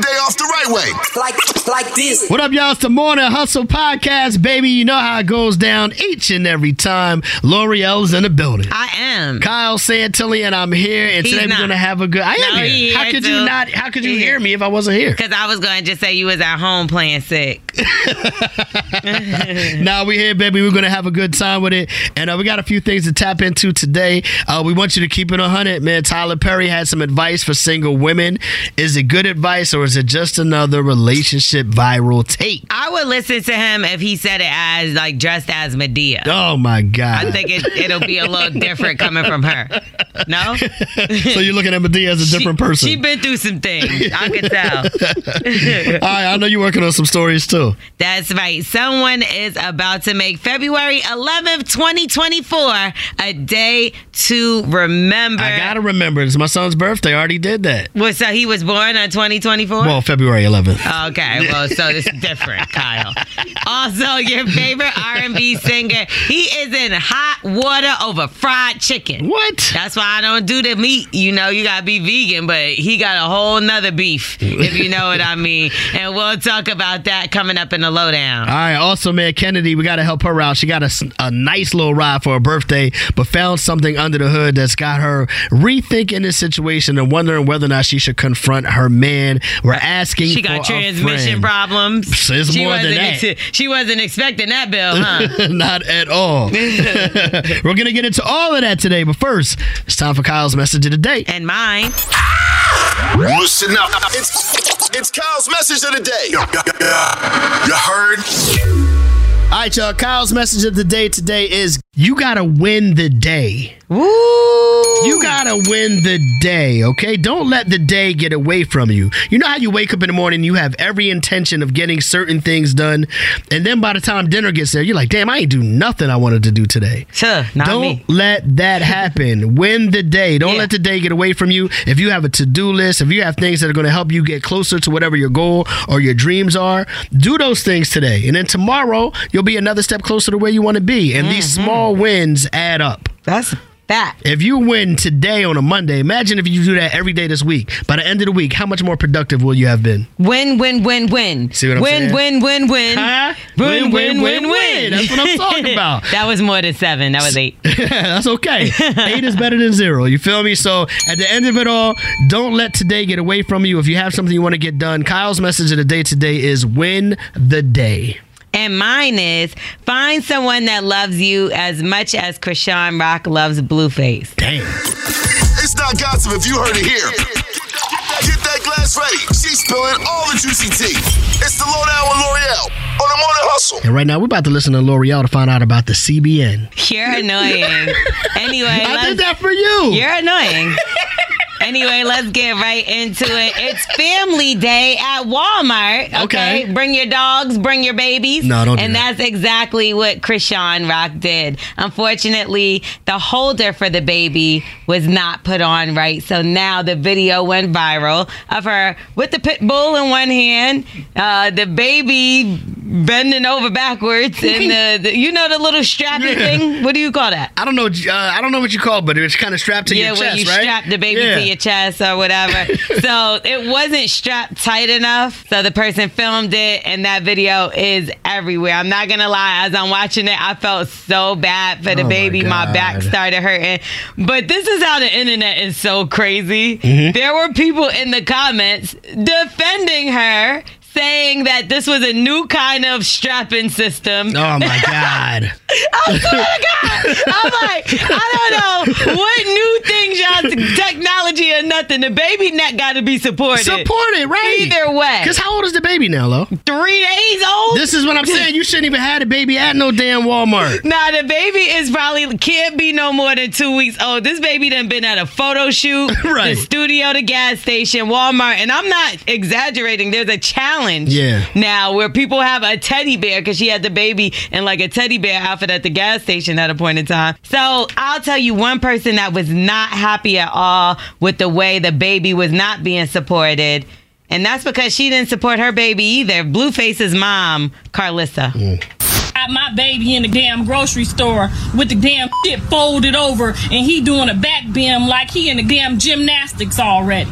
Day off the right way. Like, like this. What up, y'all? It's the Morning Hustle Podcast, baby. You know how it goes down each and every time. Lore'l's in the building. I am. Kyle Santillian and I'm here, and He's today we're gonna have a good. I am No, here. he How here could you not? How could you He hear here. me if I wasn't here? Because I was going to just say you was at home playing sick. now we're here, baby. We're gonna have a good time with it, and uh, we got a few things to tap into today. Uh, we want you to keep it a hundred, man. Tyler Perry had some advice for single women. Is it good advice or is it just another relationship viral take? I would listen to him if he said it as like dressed as Madea. Oh my God! I think it, it'll be a little different coming from her. No? so you're looking at Madea as a different person. She's been through some things. I can tell. All right, I know you're working on some stories too. That's right. Someone is about to make February 11th, 2024 a day to remember. I gotta remember, it's my son's birthday. I already did that. Well, so he was born on 2024? Well, February 11th. Okay, well, so it's different, Kyle. Also, your favorite R&B singer, he is in hot water over fried chicken. What? That's why I don't do the meat. You know, you gotta be vegan, but he got a whole nother beef, if you know what I mean. And we'll talk about that coming up in the lowdown. All right. Also, man, Kennedy, we got to help her out. She got a nice little ride for her birthday, but found something under the hood that's got her rethinking the situation and wondering whether or not she should confront her man. We're asking. She got transmission problems. It's she more than wasn't that. she wasn't expecting that bill, huh? Not at all. We're gonna get into all of that today, but first, it's time for Kyle's message of the day. and mine. Listen up. It's, it's Kyle's message of the day. You heard? All right, y'all. Kyle's message of the day today is: you gotta win the day. Woo! You gotta win the day, okay? Don't let the day get away from you. You know how you wake up in the morning, you have every intention of getting certain things done, and then by the time dinner gets there, you're like, damn, I ain't do nothing I wanted to do today. Not Don't me. let that happen. Win the day. Don't Yeah. let the day get away from you. If you have a to do list, if you have things that are going to help you get closer to whatever your goal or your dreams are, do those things today. And then tomorrow, you'll be another step closer to where you want to be. And these Mm-hmm. small wins add up. That's that. If you win today on a Monday, imagine if you do that every day this week. By the end of the week, how much more productive will you have been? Win, win, win, win. See what I'm win, saying? Win, win, win, Huh? Win, win, win, win. That's what I'm talking about. that was more than seven. That was eight. That's okay. Eight is better than zero. You feel me? So at the end of it all, don't let today get away from you. If you have something you want to get done, Kyle's message of the day today is win the day. And mine is find someone that loves you as much as Chrisean Rock loves Blueface. Damn. It's not gossip if you heard it here. Get that glass ready. She's spilling all the juicy tea. It's the lowdown with Lore'l on the morning hustle. And right now, we're about to listen to Lore'l to find out about the CBN. You're annoying. anyway, I did that for you. You're annoying. Anyway, let's get right into it. It's Family Day at Walmart. Okay, Okay. bring your dogs, bring your babies. No, don't do And that. that's exactly what Chrisean Rock did. Unfortunately, the holder for the baby was not put on right, so now the video went viral of her with the pit bull in one hand, uh, the baby bending over backwards, and the, the you know the little strappy Yeah. thing. What do you call that? I don't know. Uh, I don't know what you call, it, but it's kind of strapped to yeah, your chest, you right? strap the baby Yeah. to your chest or whatever. so it wasn't strapped tight enough. So the person filmed it, and that video is everywhere. I'm not gonna lie, as I'm watching it, I felt so bad for the Oh baby. My, back started hurting. But this is how the internet is so crazy. Mm-hmm. There were people in the comments defending her. Saying that this was a new kind of strapping system. Oh my God. I swear to God. I'm like, I don't know what new things y'all technology or nothing. The baby neck got to be supported. Support it, right? Either way. Because how old is the baby now, Lo? Three days old. This is what I'm saying. You shouldn't even have a baby at no damn Walmart. Nah, the baby is probably can't be no more than two weeks old. This baby done been at a photo shoot, Right. the studio, the gas station, Walmart, and I'm not exaggerating. There's a challenge Yeah. now where people have a teddy bear because she had the baby in like a teddy bear outfit at the gas station at a point in time. So I'll tell you one person that was not happy at all with the way the baby was not being supported. And that's because she didn't support her baby either. Blueface's mom, Karlissa. Mm. got my baby in the damn grocery store with the damn shit folded over and he doing a back bend like he in the damn gymnastics already.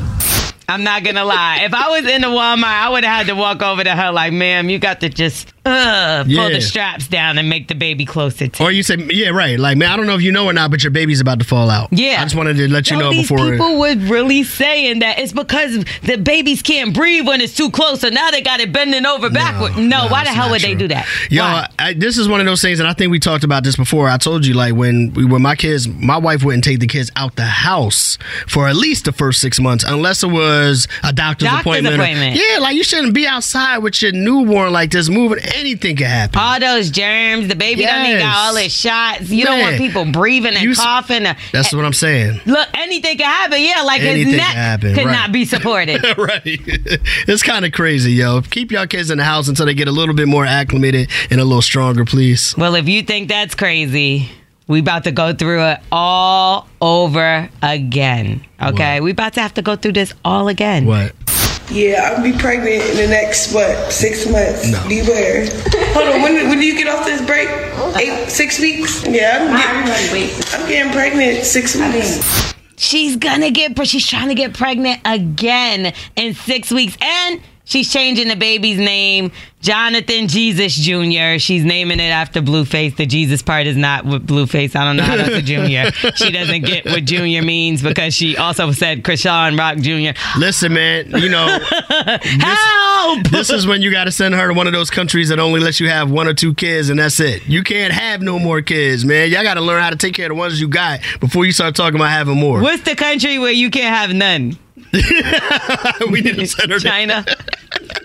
I'm not gonna lie. If I was in the Walmart, I would have had to walk over to her like, "Ma'am, you got to just uh, pull Yeah. the straps down and make the baby closer to." You. Or you say, yeah, right. Like, man, I don't know if you know or not, but your baby's about to fall out. Yeah. I just wanted to let you Yo, know these before. people was really saying that it's because the babies can't breathe when it's too close, so now they got it bending over backward. No, no, why the hell would they do that? Yo? I, this is one of those things, and I think we talked about this before. I told you, like when we when my kids, my wife wouldn't take the kids out the house for at least the first six months, unless it was a doctor's, Doctor's appointment. appointment. Yeah, like you shouldn't be outside with your newborn like this, moving. Anything can happen. all those germs, the baby done Yes. got all his shots. You don't want people breathing and You coughing. That's what I'm saying. Look, anything can happen. Yeah, like Anything his neck happen, could right. not be supported. right. it's kind of crazy, yo. Keep your kids in the house until they get a little bit more acclimated and a little stronger, please. Well, if you think that's crazy, we about to go through it all over again. Okay, we about to have to go through this all again. What? Yeah, I'll be pregnant in the next what six months. No. Beware. Hold on. When, when do you get off this break? Eight, six weeks. Yeah, I'm getting, I'm getting pregnant six weeks. She's gonna get, but she's trying to get pregnant again in six weeks, and she's changing the baby's name, Jonathan Jesus Jr. She's naming it after Blueface. The Jesus part is not with Blueface. I don't know how that's a junior. she doesn't get what junior means because she also said Chrisean Rock Jr. Listen, man, you know, Help! this is when you got to send her to one of those countries that only lets you have one or two kids and that's it. You can't have no more kids, man. Y'all got to learn how to take care of the ones you got before you start talking about having more. What's the country where you can't have none? we need her to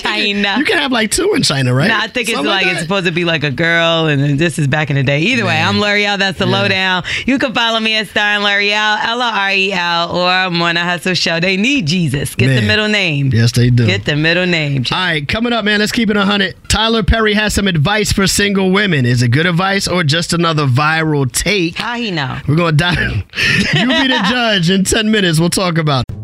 China. You can have like two in China, right? No, I think it's Something like, it's supposed to be like a girl, and this is back in the day. Either way, I'm Lore'l. That's the Yeah. lowdown. You can follow me at Star and Lore'l, L O R E L, or Morning Hustle Show. They need Jesus. Get the middle name. Yes, they do. Get the middle name. All right, coming up, man. Let's keep it 100. Tyler Perry has some advice for single women. Is it good advice or just another viral take? How he know? We're going to dive. you be the judge in 10 minutes. We'll talk about it.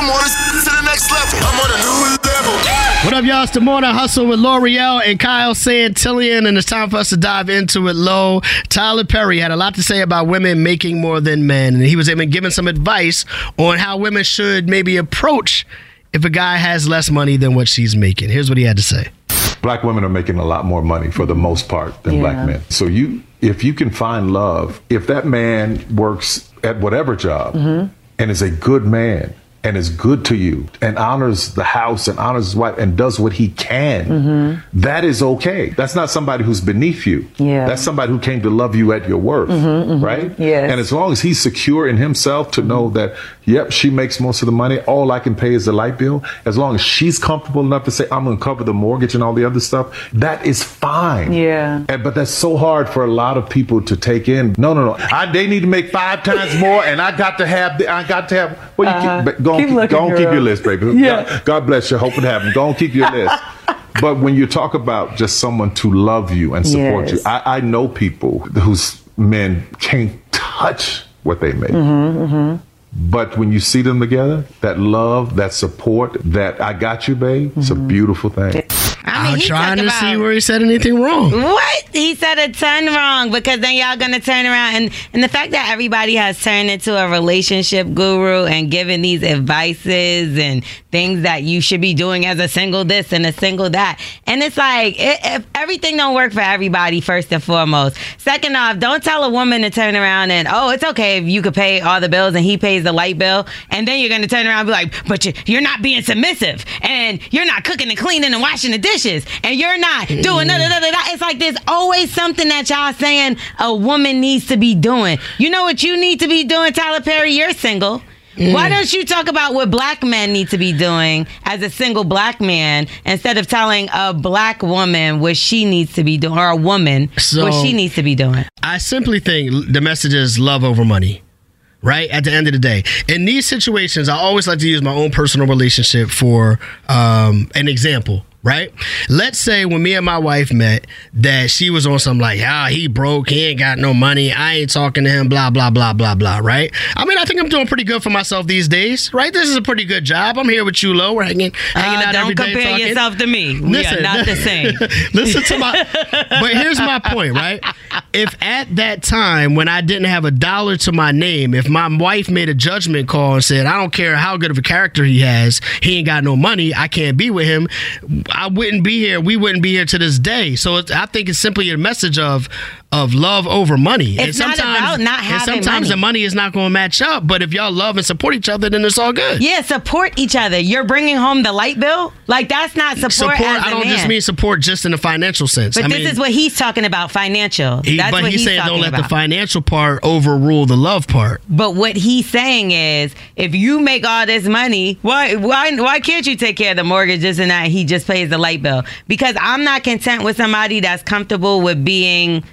Taking your mornings to the next level. I'm on a new level. What up, y'all? It's the Morning Hustle with Lore'l and Kyle Santillian, and it's time for us to dive into it low. Tyler Perry had a lot to say about women making more than men, and he was even giving some advice on how women should maybe approach if a guy has less money than what she's making. Here's what he had to say. black women are making a lot more money for the most part than black men. So you, if you can find love, if that man works at whatever job mm-hmm. and is a good man and is good to you and honors the house and honors his wife and does what he can, mm-hmm. that is okay. That's not somebody who's beneath you. Yeah. That's somebody who came to love you at your worth, mm-hmm, mm-hmm. right? Yes. And as long as he's secure in himself to know that, yep, she makes most of the money, all I can pay is the light bill, as long as she's comfortable enough to say, I'm going to cover the mortgage and all the other stuff, that is fine. Yeah. And, but that's so hard for a lot of people to take in. No, no, no. I, they need to make five times more, and I got to have, the, I got to have, well, you Uh-huh. keep, but go, Keep on, keep, looking, go keep your list, baby. Yeah. God, God bless you. Hope it happens. Go on, keep your list. But when you talk about just someone to love you and support Yes. you, I, I know people whose men can't touch what they make. Mm-hmm, mm-hmm. But when you see them together, that love, that support, that I got you, babe, it's a mm-hmm. beautiful thing. I he trying to see where he said anything wrong. What? He said a ton wrong because then y'all gonna turn around and and the fact that everybody has turned into a relationship guru and given these advices and things that you should be doing as a single this and a single that. And it's like it, if everything don't work for everybody first and foremost. Second off, don't tell a woman to turn around and oh, it's okay if you could pay all the bills and he pays the light bill, and then you're gonna turn around and be like, but you, you're not being submissive and you're not cooking and cleaning and washing the dishes and you're not doing da da da da. da. It's like there's always something that y'all saying a woman needs to be doing. You know what you need to be doing, Tyler Perry? You're single. Why don't you talk about what black men need to be doing as a single black man instead of telling a black woman what she needs to be doing or a woman what she needs to be doing? I simply think the message is love over money. Right at the end of the day, in these situations, I always like to use my own personal relationship for um, an example. Right? Let's say when me and my wife met, that she was on some like, ah, he broke, he ain't got no money, I ain't talking to him, blah blah blah blah blah. Right? I mean, I think I'm doing pretty good for myself these days. Right? This is a pretty good job. I'm here with you, Lo. We're hanging, hanging Uh, out don't compare yourself to me. We are not the same. listen to my. But here's my point, right? If at that time when I didn't have a dollar to my name, if my wife made a judgment call and said, "I don't care how good of a character he has, he ain't got no money, I can't be with him," I wouldn't be here. We wouldn't be here to this day. So it's, I think it's simply a message of of love over money. It's not about not and sometimes money. the money is not going to match up. But if y'all love and support each other, then it's all good. Yeah, support each other. You're bringing home the light bill? Like, that's not support, Support. I don't man. just mean support just in the financial sense. But I this mean, is what he's talking about financial. He, That's but what he's, he's, saying don't let about. the financial part overrule the love part. But what he's saying is, if you make all this money, why why why can't you take care of the mortgages and that? He just pays the light bill because I'm not content with somebody that's comfortable with being,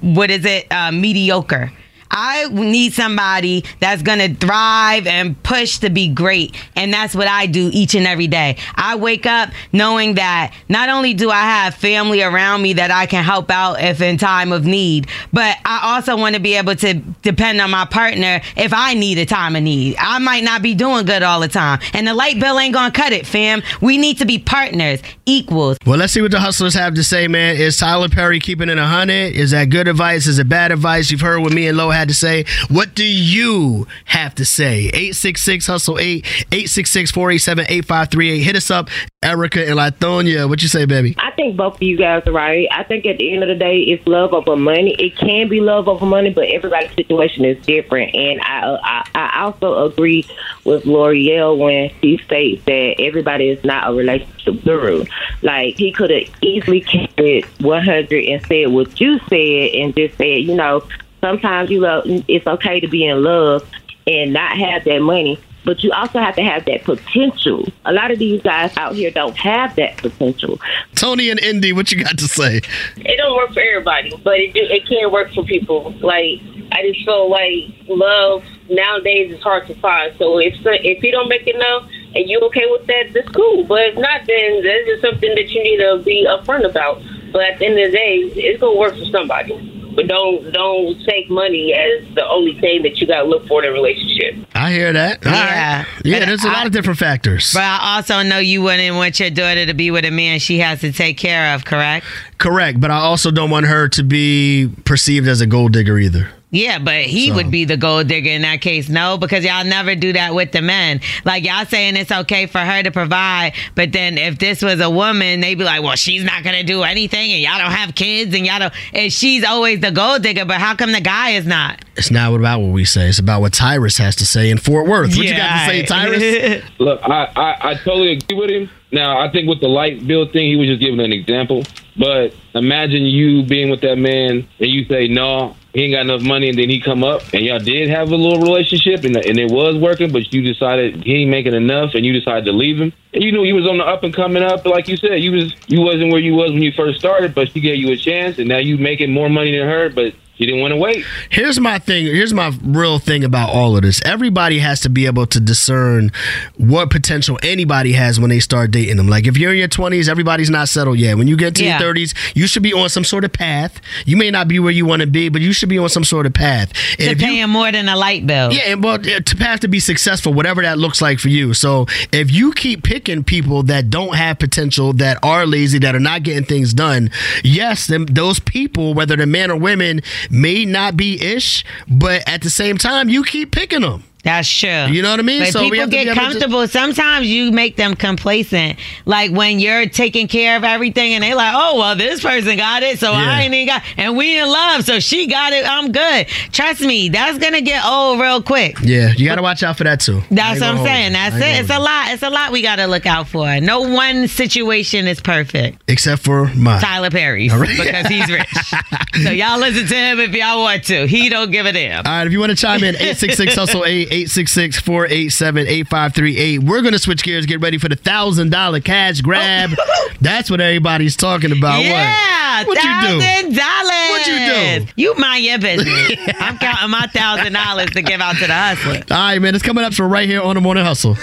what is it, uh, mediocre. I need somebody that's gonna thrive and push to be great, and that's what I do each and every day. I wake up knowing that not only do I have family around me that I can help out if in time of need, but I also want to be able to depend on my partner if I need a time of need. I might not be doing good all the time, and the light bill ain't gonna cut it, fam. We need to be partners, equals. Well, let's see what the hustlers have to say, man. Is Tyler Perry keeping it a hundred? Is that good advice? Is it bad advice? You've heard what me and Lo had to say. What do you have to say? 866 Hustle 8, 866 487 8538. Hit us up, Erica and Lithonia. What you say, baby? I think both of you guys are right. I think at the end of the day, it's love over money. It can be love over money, but everybody's situation is different. And I, uh, I, I also agree with Lore'l when she states that everybody is not a relationship guru. Like he could have easily kept it 100 and said what you said, and just said, you know, sometimes you love. It's okay to be in love and not have that money. But you also have to have that potential. A lot of these guys out here don't have that potential. Tony and Indy, what you got to say? it don't work for everybody, but it it can work for people. Like I just feel like love nowadays is hard to find. So if if you don't make it enough and you okay with that, that's cool. But if not, then that's just something that you need to be upfront about. But at the end of the day, it's gonna work for somebody. But don't don't take money as the only thing that you gotta look for in a relationship. I hear that. All Yeah. right. Yeah, But there's a lot I- of different factors. But I also know you wouldn't want your daughter to be with a man she has to take care of, correct? Correct. But I also don't want her to be perceived as a gold digger either. Yeah, but he So- would be the gold digger in that case. No, because y'all never do that with the men. Like y'all saying it's okay for her to provide, but then if this was a woman, they'd be like, "Well, she's not gonna do anything, and y'all don't have kids, and y'all don't." And she's always the gold digger, but how come the guy is not? It's not about what we say. It's about what Tyrus has to say in Fort Worth. What you got to say, Tyrus? Look, I, I, I totally agree with him. Now, I think with the light bill thing, he was just giving an example. But imagine you being with that man and you say, no, he ain't got enough money, and then he come up and y'all did have a little relationship and, and it was working, but you decided he ain't making enough and you decided to leave him. And you knew he was on the up and coming up, but like you said, you was you wasn't where you was when you first started, but she gave you a chance, and now you making more money than her, but She didn't want to wait. Here's my thing. Here's my real thing about all of this. Everybody has to be able to discern what potential anybody has when they start dating them. Like if you're in your 20s, everybody's not settled yet. When you get to Yeah. your 30s, you should be on some sort of path. You may not be where you want to be, but you should be on some sort of path. And To if you- paying more than a light bill. yeah, and well, to have to be successful, whatever that looks like for you. So if you keep picking people that don't have potential, that are lazy, that are not getting things done, yes, them those people, whether they're men or women, may not be ish, but at the same time, you keep picking them. That's true. You know what I mean? So people get comfortable. Sometimes you make them complacent. Like when you're taking care of everything and they like, oh, well, this person got it, so Yeah. I ain't even got And we in love, so she got it, I'm good. Trust me, that's going to get old real quick. Yeah, you got to watch out for that too. That's what I'm saying. That's it. It's a lot. It's a lot we got to look out for. No one situation is perfect. Except for mine. Tyler Perry's All right. because he's rich. so y'all listen to him if y'all want to. He don't give a damn. All right, if you want to chime in, 866 Hustle 8 866 487 8538. We're going to switch gears, get ready for the $1,000 cash grab. That's what everybody's talking about. Yeah, What? What you do? thousand dollars. What you do? You mind your business. I'm counting my thousand dollars to give out to the hustler. All right, man, it's coming up so right here on the Morning Hustle.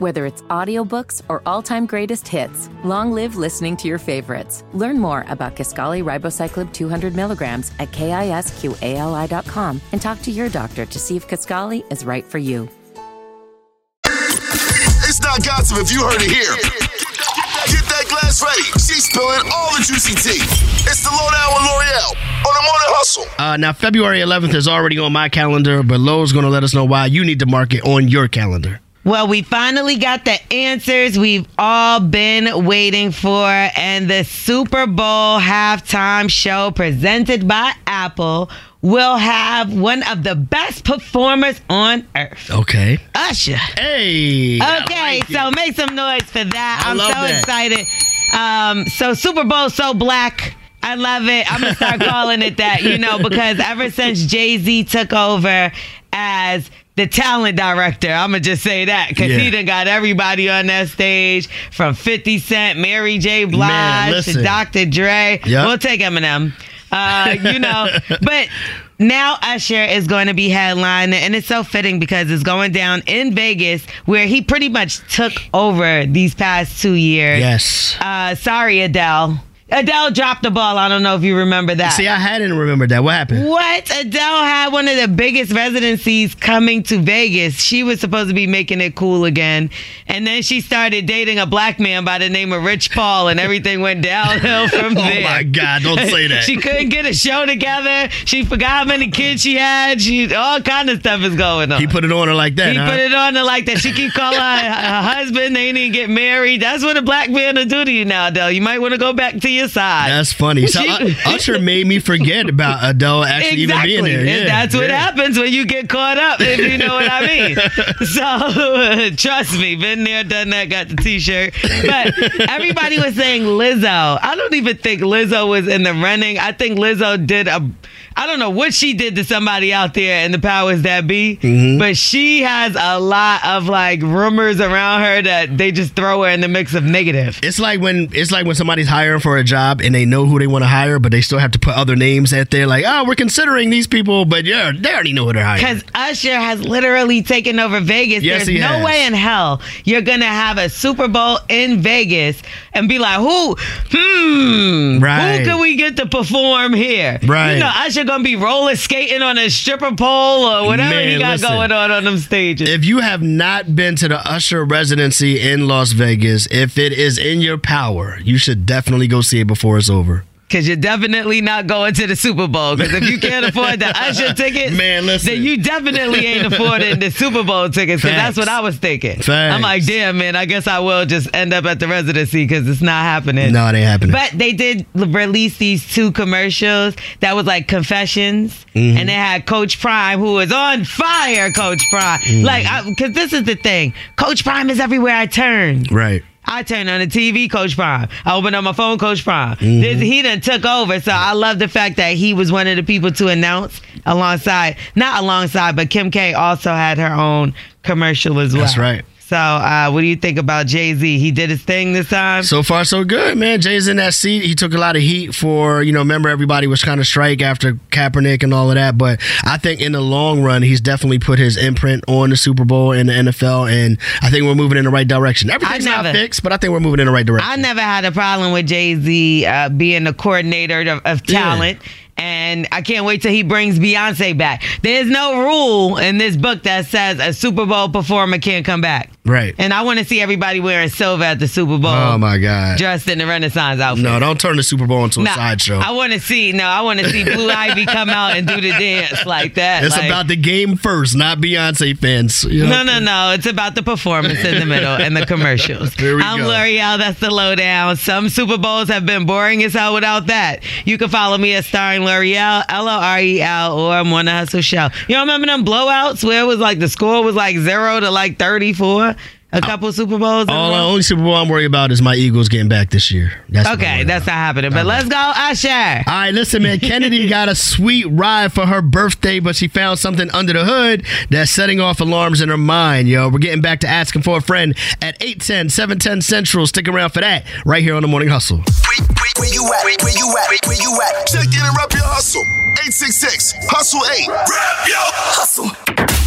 Whether it's audiobooks or all-time greatest hits, long live listening to your favorites. Learn more about Kisqali Ribociclib 200 milligrams at kisqali.com and talk to your doctor to see if Kisqali is right for you. It's not gossip if you heard it here. Get that glass ready. She's spilling all the juicy tea. It's the lowdown with Lore'l on the morning hustle. Uh, now, February 11th is already on my calendar, but Lo's going to let us know why you need to mark it on your calendar. Well, we finally got the answers we've all been waiting for, and the Super Bowl halftime show presented by Apple will have one of the best performers on earth, Okay. Usher. Hey. Okay, like it. so make some noise for that. I I'm love so that. excited. Um, so Super Bowl so black. I love it. I'm gonna start calling it that, you know, because ever since Jay Z took over as the talent director, I'm gonna just say that because he Yeah. done got everybody on that stage from 50 Cent, Mary J. Man, Blige, to. Dr. Dre. Yep. We'll take Eminem. Uh, you know, but now Usher is going to be headlining, and it's so fitting because it's going down in Vegas, where he pretty much took over these past two years. Yes. Uh, sorry, Adele. Adele dropped the ball. I don't know if you remember that. See, I hadn't remembered that. What happened? What? Adele had one of the biggest residencies coming to Vegas. She was supposed to be making it cool again. And then she started dating a black man by the name of Rich Paul, and everything went downhill from there. Oh my God, don't say that. she couldn't get a show together. She forgot how many kids she had. She all kind of stuff is going on. He put it on her like that. He huh? put it on her like that. She keep calling her, her husband. They didn't get married. That's what a black man will do to you now, Adele. You might want to go back to your side. That's funny. So She- Usher made me forget about Adele actually exactly. even being there. And Yeah, that's what yeah. happens when you get caught up, if you know what I mean. So trust me, been there, done that, got the t-shirt. But everybody was saying Lizzo. I don't even think Lizzo was in the running. I think Lizzo did a I don't know what she did to somebody out there in the powers that be, Mm-hmm. but she has a lot of like rumors around her that they just throw her in the mix of negative. It's like when it's like when somebody's hiring for a job and they know who they want to hire, but they still have to put other names out there. Like, oh, we're considering these people, but yeah, they already know who they're hiring. Because Usher has literally taken over Vegas. Yes, There's he no has. way in hell you're gonna have a Super Bowl in Vegas and be like, who? Hmm. Right. Who can we get to perform here? Right. You know, Usher gonna be roller skating on a stripper pole or whatever Man, he got listen. going on on them stages. If you have not been to the Usher residency in Las Vegas, if it is in your power, you should definitely go see it before it's over. Cause you're definitely not going to the Super Bowl. Cause if you can't afford the Usher tickets, Man, listen. then you definitely ain't affording the Super Bowl tickets. Cause that's what I was thinking. Facts. I'm like, damn, man, I guess I will just end up at the residency because it's not happening. No, it ain't happening. But they did release these two commercials that was like confessions, Mm-hmm. and they had Coach Prime, who was on fire. Coach Prime, Mm-hmm. like, because this is the thing, Coach Prime is everywhere I turn. right. I turn on the TV, Coach Prime. I open up my phone, Coach Prime. Mm-hmm. This, he done took over, so I love the fact that he was one of the people to announce alongside, not alongside, but Kim K also had her own commercial as well. That's right. So, uh, what do you think about Jay Z? He did his thing this time. So far, so good, man. Jay's in that seat. He took a lot of heat for, you know, remember everybody was kind of strike after Kaepernick and all of that. But I think in the long run, he's definitely put his imprint on the Super Bowl and the NFL. And I think we're moving in the right direction. Everything's not fixed, but I think we're moving in the right direction. I never had a problem with Jay Z uh, being the coordinator of, of Yeah. And I can't wait till he brings Beyonce back. There's no rule in this book that says a Super Bowl performer can't come back. right. And I want to see everybody wearing silver at the Super Bowl. Oh, my God. Dressed in the Renaissance outfit. No, don't turn the Super Bowl into a sideshow. I want to see. No, I want to see Blue Ivy come out and do the dance like that. it's like- about the game first, not Beyonce fans. You know? No, no, no. It's about the performance in the middle and the commercials. Here we I'm go. Lore'l. That's the lowdown. Some Super Bowls have been boring as hell without that. You can follow me at starring Lore'l, L O R E L, or the Hustle Show. You don't remember them blowouts where it was like the score was like zero to like 34? A couple Super Bowls? All the only Super Bowl I'm worried about is my Eagles getting back this year. That's Okay, worried that's not happening. But let's go, Usher. All right, listen, man. Kennedy got a sweet ride for her birthday, but she found something under the hood that's setting off alarms in her mind, yo. We're getting back to asking for a friend at 810, 710 Central. Stick around for that right here on the Morning Hustle. Where, where, where you at? Where, where you at? Where you at? Check in and rep your hustle. 866 Hustle 8. Rep your hustle.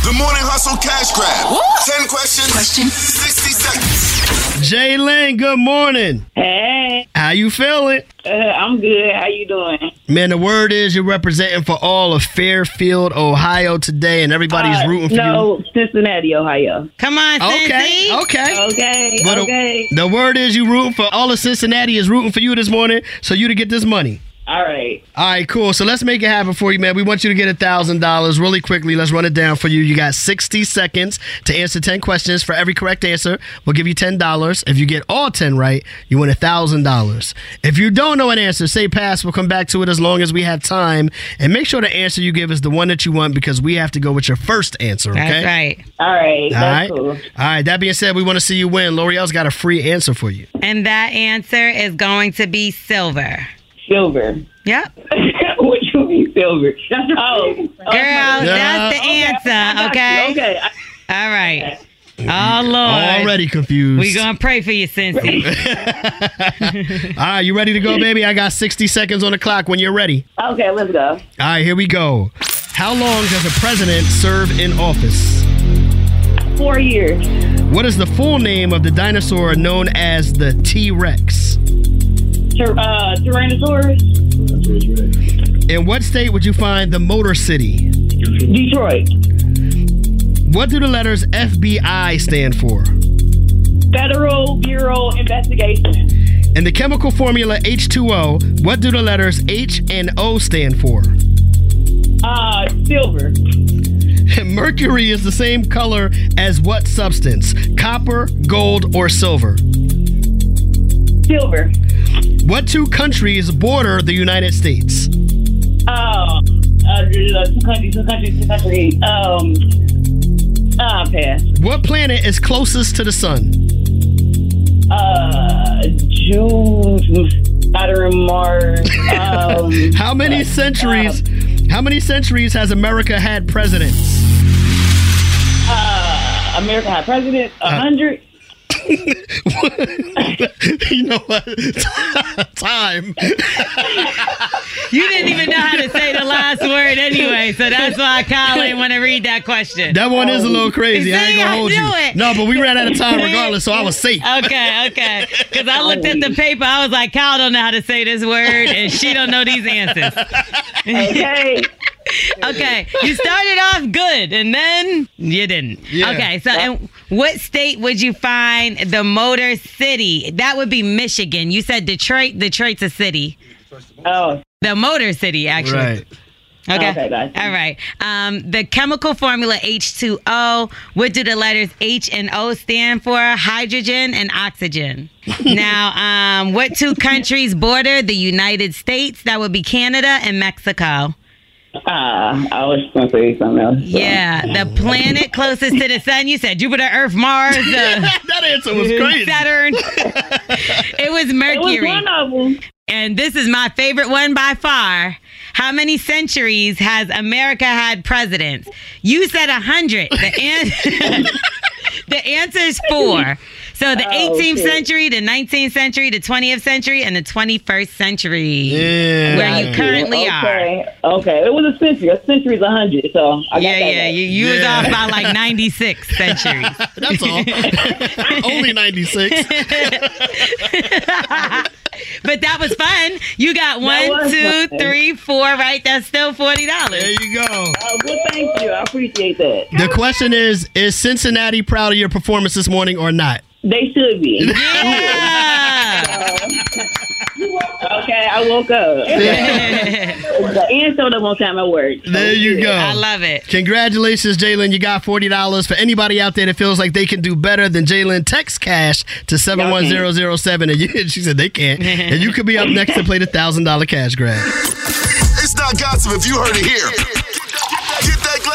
The Morning Hustle Cash Grab. 10 questions. Question. 60 seconds. Jaylynn, good morning. Hey, How you feeling? uh, I'm good. How you doing? Man, the word is you're representing for all of Fairfield, Ohio today, and everybody's Uh, rooting for no, Cincinnati, Ohio. Come on, you. Okay, Cincy. okay. Okay, But the- okay. The, word is you rooting for all of Cincinnati is rooting for you this morning, so you to get this money. All right. All right, cool. So let's make it happen for you, man. We want you to get a thousand dollars really quickly. Let's run it down for you. You got sixty seconds to answer ten questions. For every correct answer, we'll give you ten dollars. If you get all ten right, you win a thousand dollars. If you don't know an answer, say pass. We'll come back to it as long as we have time, and make sure the answer you give is the one that you want because we have to go with your first answer. Okay. That's right. All right. All That's right. cool. All right. That being said, we want to see you win. Lore'l's got a free answer for you. And that answer is going to be silver. Silver. Yep. what you mean silver? Oh, oh Girl, that's the Okay, I answer, got okay? Okay. All right. Oh, Lord. Already confused. We gonna pray for you, Cincy. All right, you ready to go, baby? I got 60 seconds on the clock when you're ready. Okay, let's go. All right, here we go. How long does a president serve in office? Four years. What is the full name of the dinosaur known as the T Rex? Tyr- uh, Tyrannosaurus. In what state would you find the Motor City? Detroit. What do the letters FBI stand for? Federal Bureau Investigation. In the chemical formula H2O, what do the letters H and O stand for? Uh, silver. Mercury is the same color as what substance? Copper, gold, or silver? Silver. What two countries border the United States? Uh, uh, two countries, two countries, two countries. Um, ah, pass. What planet is closest to the sun? Uh, June, Saturn, Mars. Um, How many centuries? How many centuries has America had presidents? uh, America had presidents. A hundred. you know what? Time. You didn't even know how to say the last word anyway, so that's why Kyle didn't want to read that question. That one is a little crazy. I ain't gonna I hold you. it. No, but we ran out of time regardless, so I was safe. Okay, okay. Because I looked at the paper, I was like, Kyle don't know how to say this word, and she don't know these answers. Okay. okay, you started off good, and then you didn't. Yeah. Okay, so in what state would you find the Motor City? That would be Michigan. You said Detroit. Detroit's a city. Oh. The Motor City, actually. Right. Okay. Okay. All right. Um, the chemical formula H2O. What do the letters H and O stand for? Hydrogen and oxygen. now, um, what two countries border the United States? That would be Canada and Mexico. Ah, I was gonna say something else. so. Yeah, the planet closest to the sun. You said Jupiter, Earth, Mars. Uh, that answer was crazy. Saturn. it was Mercury. It was Mercury. one of them. And this is my favorite one by far. How many centuries has America had presidents? You said a 100. The, an- the answer is four. So the Oh, 18th okay. century, the 19th century, the 20th century, and the 21st century. Yeah. Where you currently are. okay. Okay, it was a century. A century is a hundred, so I got Yeah, that yeah. right. You, you was off by like 96 centuries. That's all. Only 96. but that was fun. You got one, two, fun. three, four, right? That's still $40. There you go. Oh, good. Thank you. I appreciate that. The question is Is Cincinnati proud of your performance this morning or not? They should be. Yeah. Okay, I woke up. the end showed up on time at work. There you go. I love it. Congratulations, Jaylynn. You got $40. For anybody out there that feels like they can do better than Jaylynn, text cash to 71007. And you, she said they can't. And you could be up next to play the $1,000 cash grab. It's not gossip if you heard it here.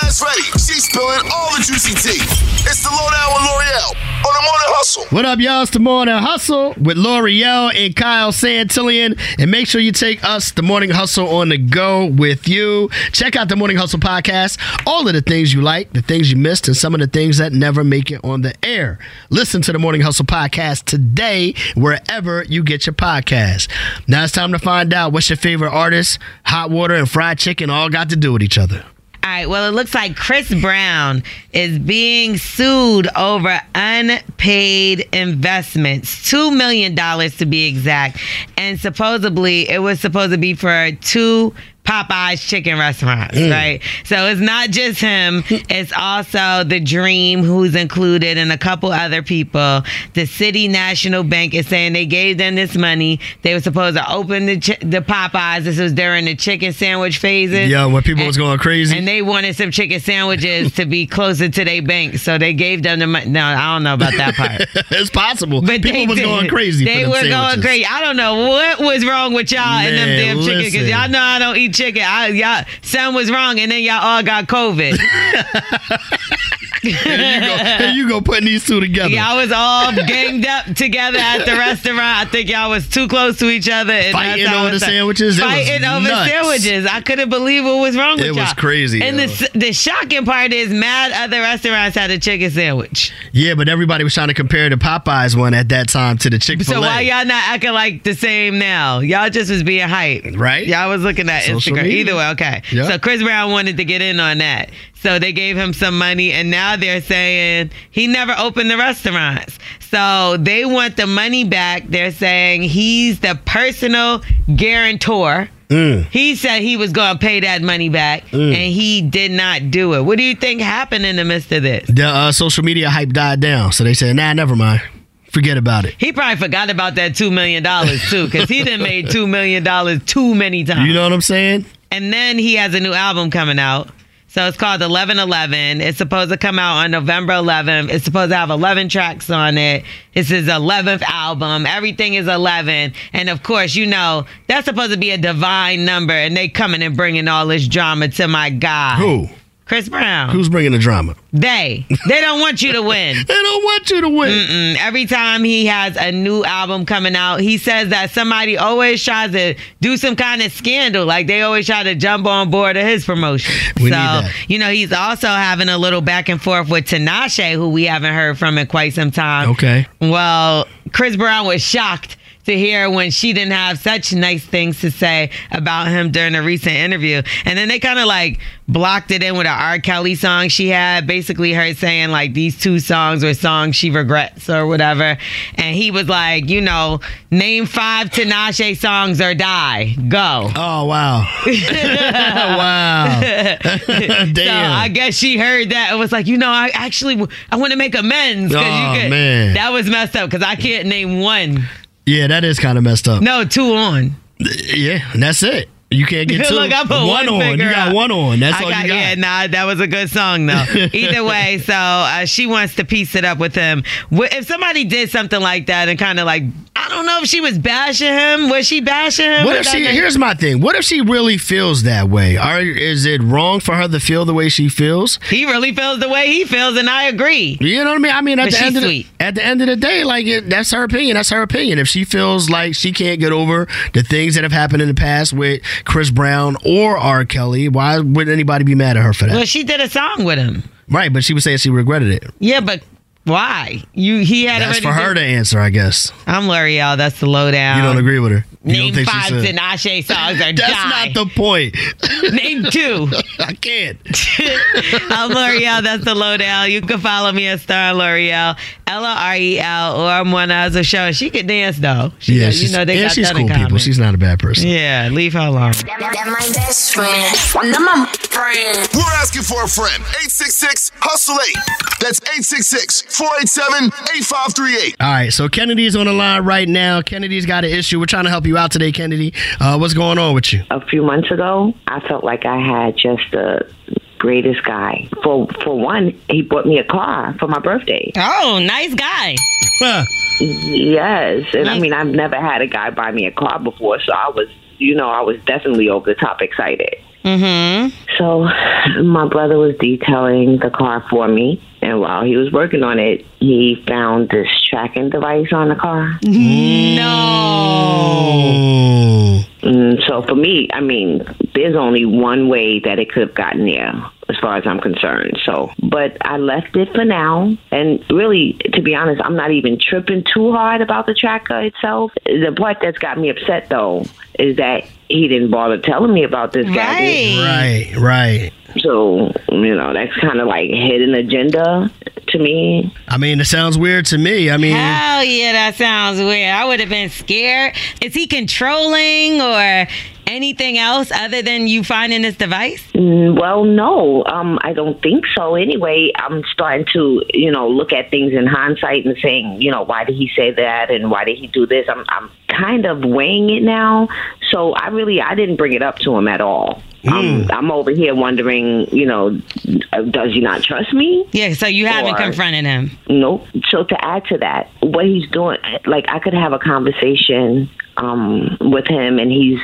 Ready. She's spilling all the juicy tea. It's the lowdown with Lore'l on the morning hustle. What up, y'all? It's the Morning Hustle with Lore'l and Kyle Santillian. And make sure you take us, the Morning Hustle, on the go with you. Check out the Morning Hustle podcast. All of the things you like, the things you missed, and some of the things that never make it on the air. Listen to the Morning Hustle podcast today, wherever you get your podcast. Now it's time to find out what's your favorite artist. Hot water and fried chicken all got to do with each other. All right. Well, it looks like Chris Brown is being sued over unpaid investments, $2 million to be exact. And supposedly, it was supposed to be for two Popeye's chicken restaurants, Mm. right? So it's not just him, it's also the Dream, who's included, and a couple other people. The City National Bank is saying they gave them this money. They were supposed to open the, chi- the Popeyes. This was during the chicken sandwich phases. Yeah, when people was going crazy. And they wanted some chicken sandwiches to be closer to their bank, so they gave them the money. No, I don't know about that part. it's possible. But people was did. going crazy. They were going crazy. I don't know what was wrong with y'all and them Man, damn chicken because y'all know I don't eat chicken. I, y'all, something was wrong, and then y'all all got COVID. Here you go. Here you go putting these two together. Y'all was all ganged up together at the restaurant. I think y'all was too close to each other. And Fighting over the sandwiches? It Fighting over nuts. sandwiches. I couldn't believe what was wrong with It y'all. was crazy, And the, the shocking part is mad other restaurants had a chicken sandwich. Yeah, but everybody was trying to compare the Popeyes one at that time to the Chick Fil A. So why y'all not acting like the same now? Y'all just was being hype, right? Y'all was looking at Social Instagram. media. Either way, okay. Yeah. So Chris Brown wanted to get in on that, so they gave him some money, and now they're saying he never opened the restaurants. So they want the money back. They're saying he's the personal guarantor. Mm. He said he was going to pay that money back, and he did not do it. What do you think happened in the midst of this? The uh, social media hype died down, so they said, "Nah, never mind. Forget about it." He probably forgot about that two million dollars too, because he done made two million dollars too many times. You know what I'm saying? And then he has a new album coming out. So it's called 1111. It's supposed to come out on November 11th. It's supposed to have 11 tracks on it. It's his 11th album. Everything is 11. And of course, you know, that's supposed to be a divine number. And they coming and bringing all this drama to my guy. Who? Chris Brown. Who's bringing the drama? They. They don't want you to win. they don't want you to win. Mm-mm. Every time he has a new album coming out, he says that somebody always tries to do some kind of scandal. Like they always try to jump on board of his promotion. We so, you know, he's also having a little back and forth with Tinashe, who we haven't heard from in quite some time. Okay. Well, Chris Brown was shocked to hear when she didn't have such nice things to say about him during a recent interview. And then they kind of like blocked it in with an R. Kelly song she had, basically her saying like these two songs were songs she regrets or whatever. And he was like, you know, name five Tinashe songs or die. Go. Oh wow. wow. Damn. So I guess she heard that and was like, you know, I actually I want to make amends. Oh, you could, man. That was messed up because I can't name one. Yeah, that is kind of messed up. No, two on. Yeah, and that's it. You can't get two. Look, I put one, on. You got up. one on. That's I all got, you got. Yeah, nah, that was a good song though. Either way, so uh, she wants to piece it up with him. If somebody did something like that and kind of like, I don't know if she was bashing him. Was she bashing him? What if she? Here's my thing. What if she really feels that way? Are is it wrong for her to feel the way she feels? He really feels the way he feels, and I agree. You know what I mean? I mean, at the end of the, at the end of the day, like it, that's her opinion. That's her opinion. If she feels like she can't get over the things that have happened in the past with Chris Brown or R. Kelly, why would anybody be mad at her for that? Well, she did a song with him. right, but she was saying she regretted it. Yeah, but why? You he had That's already for her to answer, I guess. I'm Lore'l. That's the lowdown. You don't agree with her. You Name don't think five should. Tinashe songs or That's die. not the point. Name two. I can't. I'm Lore'l. That's the lowdown. You can follow me at Star Lore'l, L O R E L, or I'm one as a show. She can dance though. She yeah, know- she's, you know they yeah, got she's cool people. common. She's not a bad person. Yeah, leave her alone. my best friend. One of my friends. We're asking for a friend. 866 Hustle 8. That's 866 487 8538. All right, so Kennedy's on the line right now. Kennedy's got an issue. We're trying to help you out today, Kennedy. Uh, what's going on with you? a few months ago, I felt like I had just the greatest guy. For for one, he bought me a car for my birthday. Oh, nice guy. Yes, and I mean I've never had a guy buy me a car before, so I was, you know, I was definitely over the top excited. Mm-hmm. So my brother was detailing the car for me, and while he was working on it, he found this tracking device on the car. No. Mm, so for me, I mean, there's only one way that it could have gotten there, as far as I'm concerned. So, but I left it for now. And really, to be honest, I'm not even tripping too hard about the tracker itself. The part that's got me upset, though, is that he didn't bother telling me about this gadget. Right, right. So, you know, that's kind of like hidden agenda to me. I mean, it sounds weird to me. I mean, Hell yeah, that sounds weird. I would have been scared. Is he controlling or anything else other than you finding this device? Mm, Well, no, um, I don't think so. Anyway, I'm starting to, you know, look at things in hindsight and saying, you know, why did he say that and why did he do this? I'm, I'm kind of weighing it now. So I really, I didn't bring it up to him at all. Um, I'm over here wondering, you know, uh, does he not trust me? Yeah, so you haven't Or- confronted him. Nope. So to add to that, what he's doing, like I could have a conversation um, with him, and he's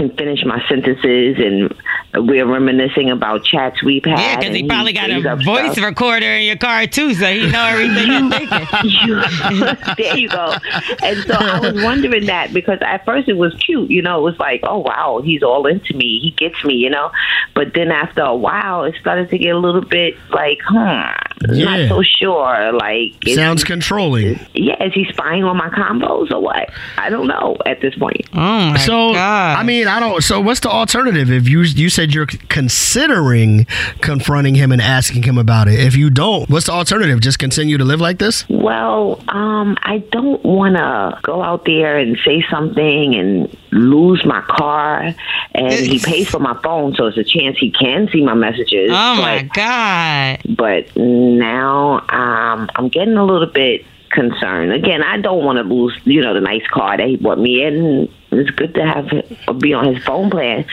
can finish my sentences, and we're reminiscing about chats we've had. Yeah, because and he probably got a voice stuff. recorder in your car too, so he know everything you're thinking. there you go. And so I was wondering that because at first it was cute, you know, it was like, oh wow, he's all into me, he gets me, you know. But then after a while, it started to get a little bit like, hmm, Yeah. not so sure. Like, sounds he- controlling. yeah, is he spying on my combos or what? I don't know at this point. Oh my so I mean, I don't. So what's the alternative? If you you said you're considering confronting him and asking him about it, if you don't, what's the alternative? Just continue to live like this? Well, um, I don't want to go out there and say something and lose my car. And he pays for my phone, so it's a chance he can see my messages. Oh but, my god. But now um, I'm getting a little bit concerned. Again, I don't want to lose, you know, the nice car that he bought me in. It's good to have it, be on his phone plan.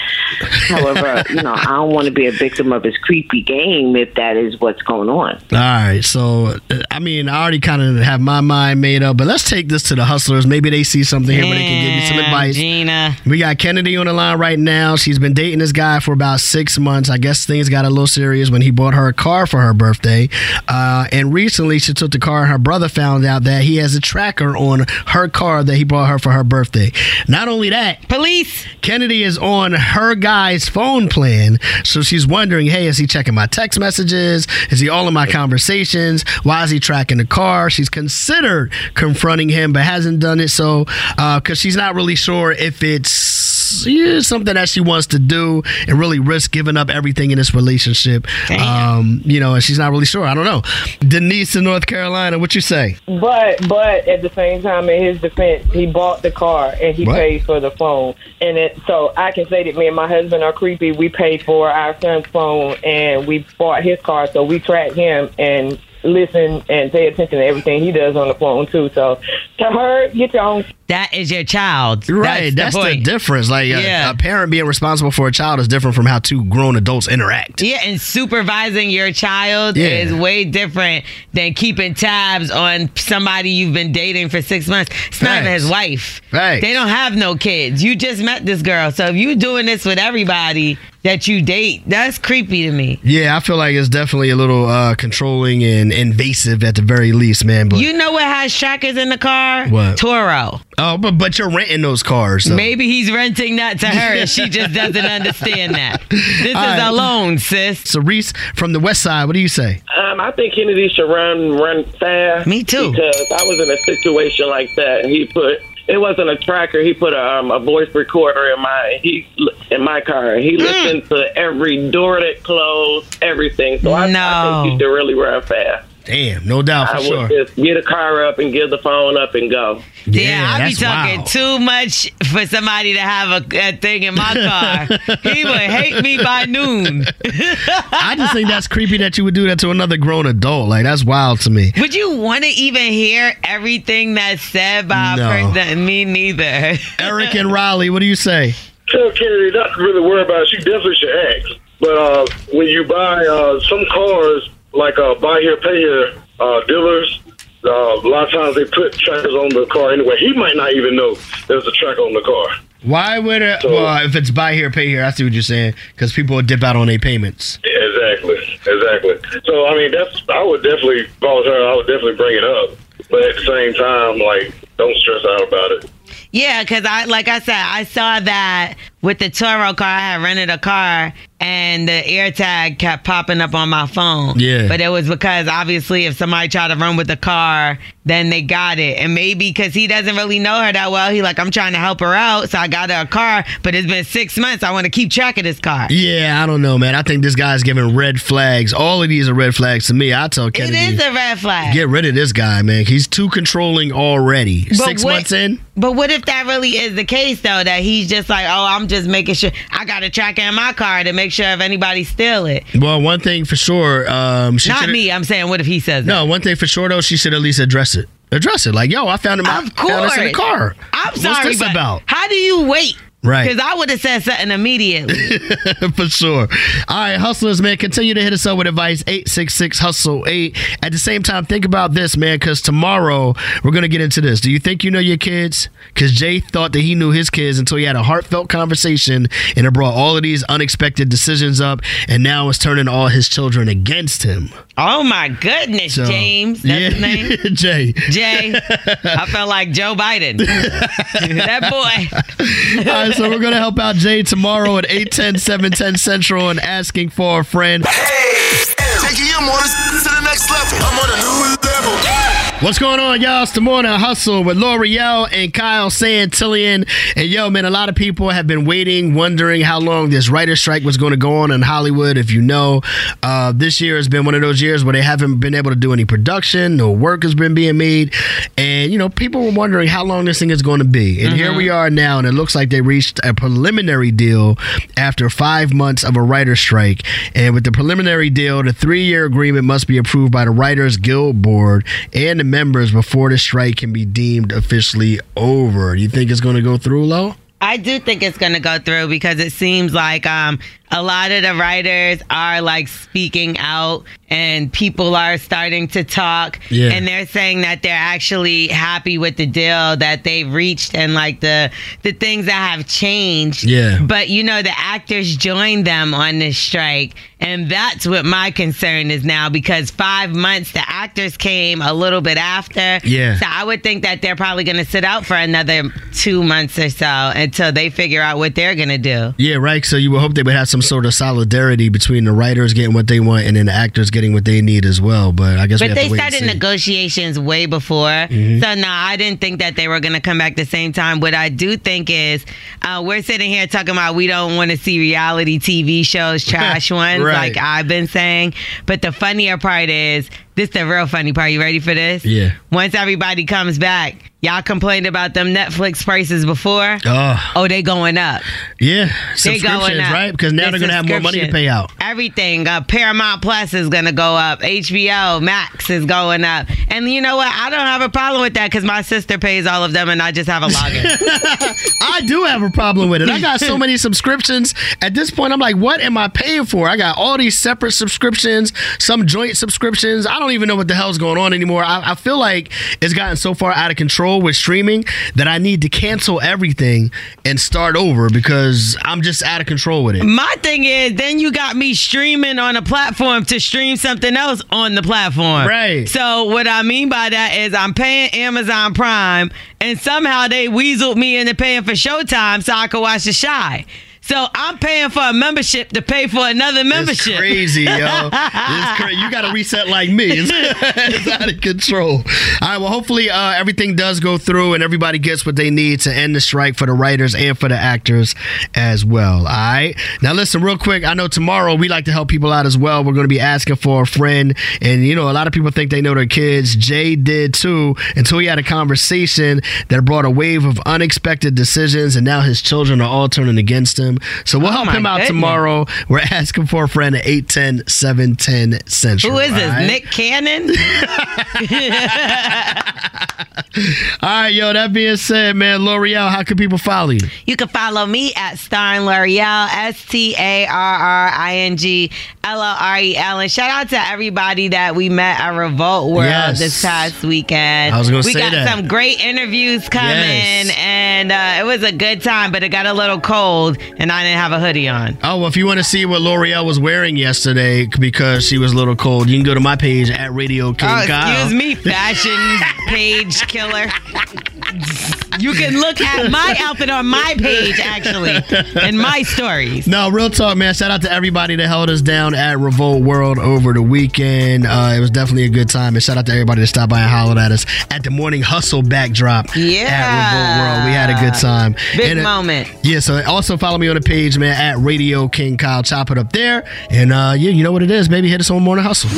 However, you know, I don't want to be a victim of his creepy game if that is what's going on. All right. So, uh, I mean, I already kind of have my mind made up, but let's take this to the hustlers. Maybe they see something here where they can give you some advice. Gina. We got Kennedy on the line right now. She's been dating this guy for about six months. I guess things got a little serious when he bought her a car for her birthday. Uh, and recently, she took the car, and her brother found out that he has a tracker on her car that he bought her for her birthday. Not only that, police. Kennedy is on her guy's phone plan, so she's wondering, hey, is he checking my text messages? Is he all in my conversations? Why is he tracking the car? She's considered confronting him, but hasn't done it so uh, because she's not really sure if it's yeah, something that she wants to do and really risk giving up everything in this relationship. Um, you know, and she's not really sure. I don't know. Denise in North Carolina, what you say? But but at the same time, in his defense, he bought the car and he What? paid for the phone. And it so I can say that me and my husband are creepy. We paid for our son's phone and we bought his car, so we track him and listen and pay attention to everything he does on the phone too. So to her, get your own that is your child. Right, that's, the, point. difference. Like a- Yeah. a, parent being responsible for a child is different from how two grown adults interact. Yeah, and supervising your child Yeah. is way different than keeping tabs on somebody you've been dating for six months. It's not even his wife. Right. They don't have no kids. You just met this girl. So if you doing this with everybody that you date, that's creepy to me. Yeah, I feel like it's definitely a little uh, controlling and invasive at the very least, man. But You know what has trackers in the car? What? Turo. Oh, but but you're renting those cars. So. Maybe he's renting that to her. and she just doesn't understand that. This is All right. a loan, sis. So Reese from the West Side, what do you say? Um, I think Kennedy should run run fast. Me too. Because I was in a situation like that, and he put it wasn't a tracker. He put a, um, a voice recorder in my he in my car. He listened to every door that closed, everything. So I, I No. think he should really run fast. Damn, no doubt for I sure. would just get a car up and give the phone up and go. Yeah, I be talking wild. too much for somebody to have a, a thing in my car. he would hate me by noon. I just think that's creepy that you would do that to another grown adult. Like that's wild to me. Would you want to even hear everything that's said by No. a person? Me neither. Eric and Riley, what do you say? Tell Kennedy not to really worry about it. She definitely should ask. But uh, when you buy uh, some cars, like uh, buy here, pay here uh, dealers, uh, a lot of times they put trackers on the car anyway. He might not even know there's a tracker on the car. Why would it? So- well, if it's buy here, pay here, I see what you're saying. Because people would dip out on their payments. Exactly, exactly. So I mean, that's I would definitely, if I was her, I would definitely bring it up. But at the same time, like, don't stress out about it. Yeah, because I like I said, I saw that with the Turo car. I had rented a car, and the AirTag kept popping up on my phone. Yeah. but it was because obviously, if somebody tried to run with the car, then they got it, and maybe because he doesn't really know her that well, he like I'm trying to help her out, so I got her a car. But it's been six months. I want to keep track of this car. Yeah, I don't know, man. I think this guy's giving red flags. All of these are red flags to me. I tell It Kennedy, is a red flag. get rid of this guy, man. He's too controlling already. But Six what- months in. But what if that really is the case though? That he's just like, oh, I'm just making sure I got a tracker in my car to make sure if anybody steal it. Well, one thing for sure, um, she Not me. I'm saying, what if he says No, one thing for sure though, she should at least address it. Address it, like, yo, I found him. Of Found this in the car. I'm What's sorry, this but about? how do you wait? Right. Because I would have said something immediately. for sure. All right, hustlers, man, continue to hit us up with advice 866 Hustle 8. At the same time, think about this, man, because tomorrow we're going to get into this. Do you think you know your kids? Because Jay thought that he knew his kids until he had a heartfelt conversation and it brought all of these unexpected decisions up, and now it's turning all his children against him. oh my goodness, So, James. That's yeah. his name? Jay. Jay. I felt like Joe Biden. that boy. So we're going to help out Jay tomorrow at 810, 710 Central and asking for a friend. Taking your mornings to the next level. I'm on a new level. What's going on, y'all? It's the Morning Hustle with Lore'l and Kyle Santillian. And yo, man, a lot of people have been waiting, wondering how long this writer's strike was going to go on in Hollywood. If you know, uh, this year has been one of those years where they haven't been able to do any production, no work has been being made. And, you know, people were wondering how long this thing is going to be. And here we are now, and it looks like they reached a preliminary deal after five months of a writer's strike. And with the preliminary deal, the three year agreement must be approved by the Writers Guild Board and the members before the strike can be deemed officially over. Do you think it's going to go through, Lo? I do think it's going to go through because it seems like um, a lot of the writers are like speaking out and people are starting to talk. Yeah. And they're saying that they're actually happy with the deal that they've reached and like the the things that have changed. Yeah. But you know, the actors joined them on this strike. And that's what my concern is now because five months, the actors came a little bit after. Yeah. So I would think that they're probably going to sit out for another two months or so until they figure out what they're going to do. Yeah, right. So you would hope they would have some sort of solidarity between the writers getting what they want and then the actors getting what they need as well. But I guess But they to wait and started negotiations way before. Mhm. So, no, I didn't think that they were going to come back the same time. What I do think is uh, we're sitting here talking about we don't want to see reality TV shows, trash ones, Right. like I've been saying. But the funnier part is This the real funny part. You ready for this? Yeah. Once everybody comes back, y'all complained about them Netflix prices before. Oh, Oh, they going up. yeah. They going Subscriptions, up. right? Because now The they're going to have more money to pay out. Everything. Uh, Paramount Plus is gonna go up. HBO Max is going up. And you know what? I don't have a problem with that because my sister pays all of them, and I just have a login. I do have a problem with it. I got so many subscriptions. At this point, I'm like, what am I paying for? I got all these separate subscriptions, some joint subscriptions. I don't even know what the hell's going on anymore. I, I feel like it's gotten so far out of control with streaming that I need to cancel everything and start over because I'm just out of control with it. My thing is, then you got me streaming on a platform to stream something else on the platform. Right. So what I mean by that is I'm paying Amazon Prime, and somehow they weaseled me into paying for Showtime so I could watch The Chi. So I'm paying for a membership to pay for another membership. It's crazy, yo. It's crazy. You got to reset like me. It's, it's out of control. All right. Well, hopefully uh, everything does go through and everybody gets what they need to end the strike for the writers and for the actors as well. All right. Now, listen, real quick. I know tomorrow we like to help people out as well. We're going to be asking for a friend, and you know, a lot of people think they know their kids. Jay did too until he had a conversation that brought a wave of unexpected decisions, and now his children are all turning against him. So we'll Oh, help him out goodness. tomorrow. We're asking for a friend at 810 710 Central. Who is this? right? Nick Cannon? All right, yo, that being said, man, Lore'l, how can people follow you? You can follow me at Starring Lore'l, S T A R R I N G L O R E L. And shout out to everybody that we met at Revolt World Yes. this past weekend. I was gonna we say got that. some great interviews coming, Yes. and uh, it was a good time, but it got a little cold, and I didn't have a hoodie on. Oh, well, if you want to see what Lore'l was wearing yesterday because she was a little cold, you can go to my page at Radio King Oh, Kyle. excuse me, fashion page killer. You can look at my outfit on my page, actually, in my stories. No, real talk, man. Shout out to everybody that held us down at Revolt World over the weekend. Uh, it was definitely a good time. And shout out to everybody that stopped by and hollered at us at the morning hustle backdrop Yeah. at Revolt World. We had a good time. Big And, uh, moment. Yeah, so also follow me on the page, man, at Radio King Kyle. Chop it up there. And uh, yeah, you know what it is, Maybe Hit us on Morning Hustle.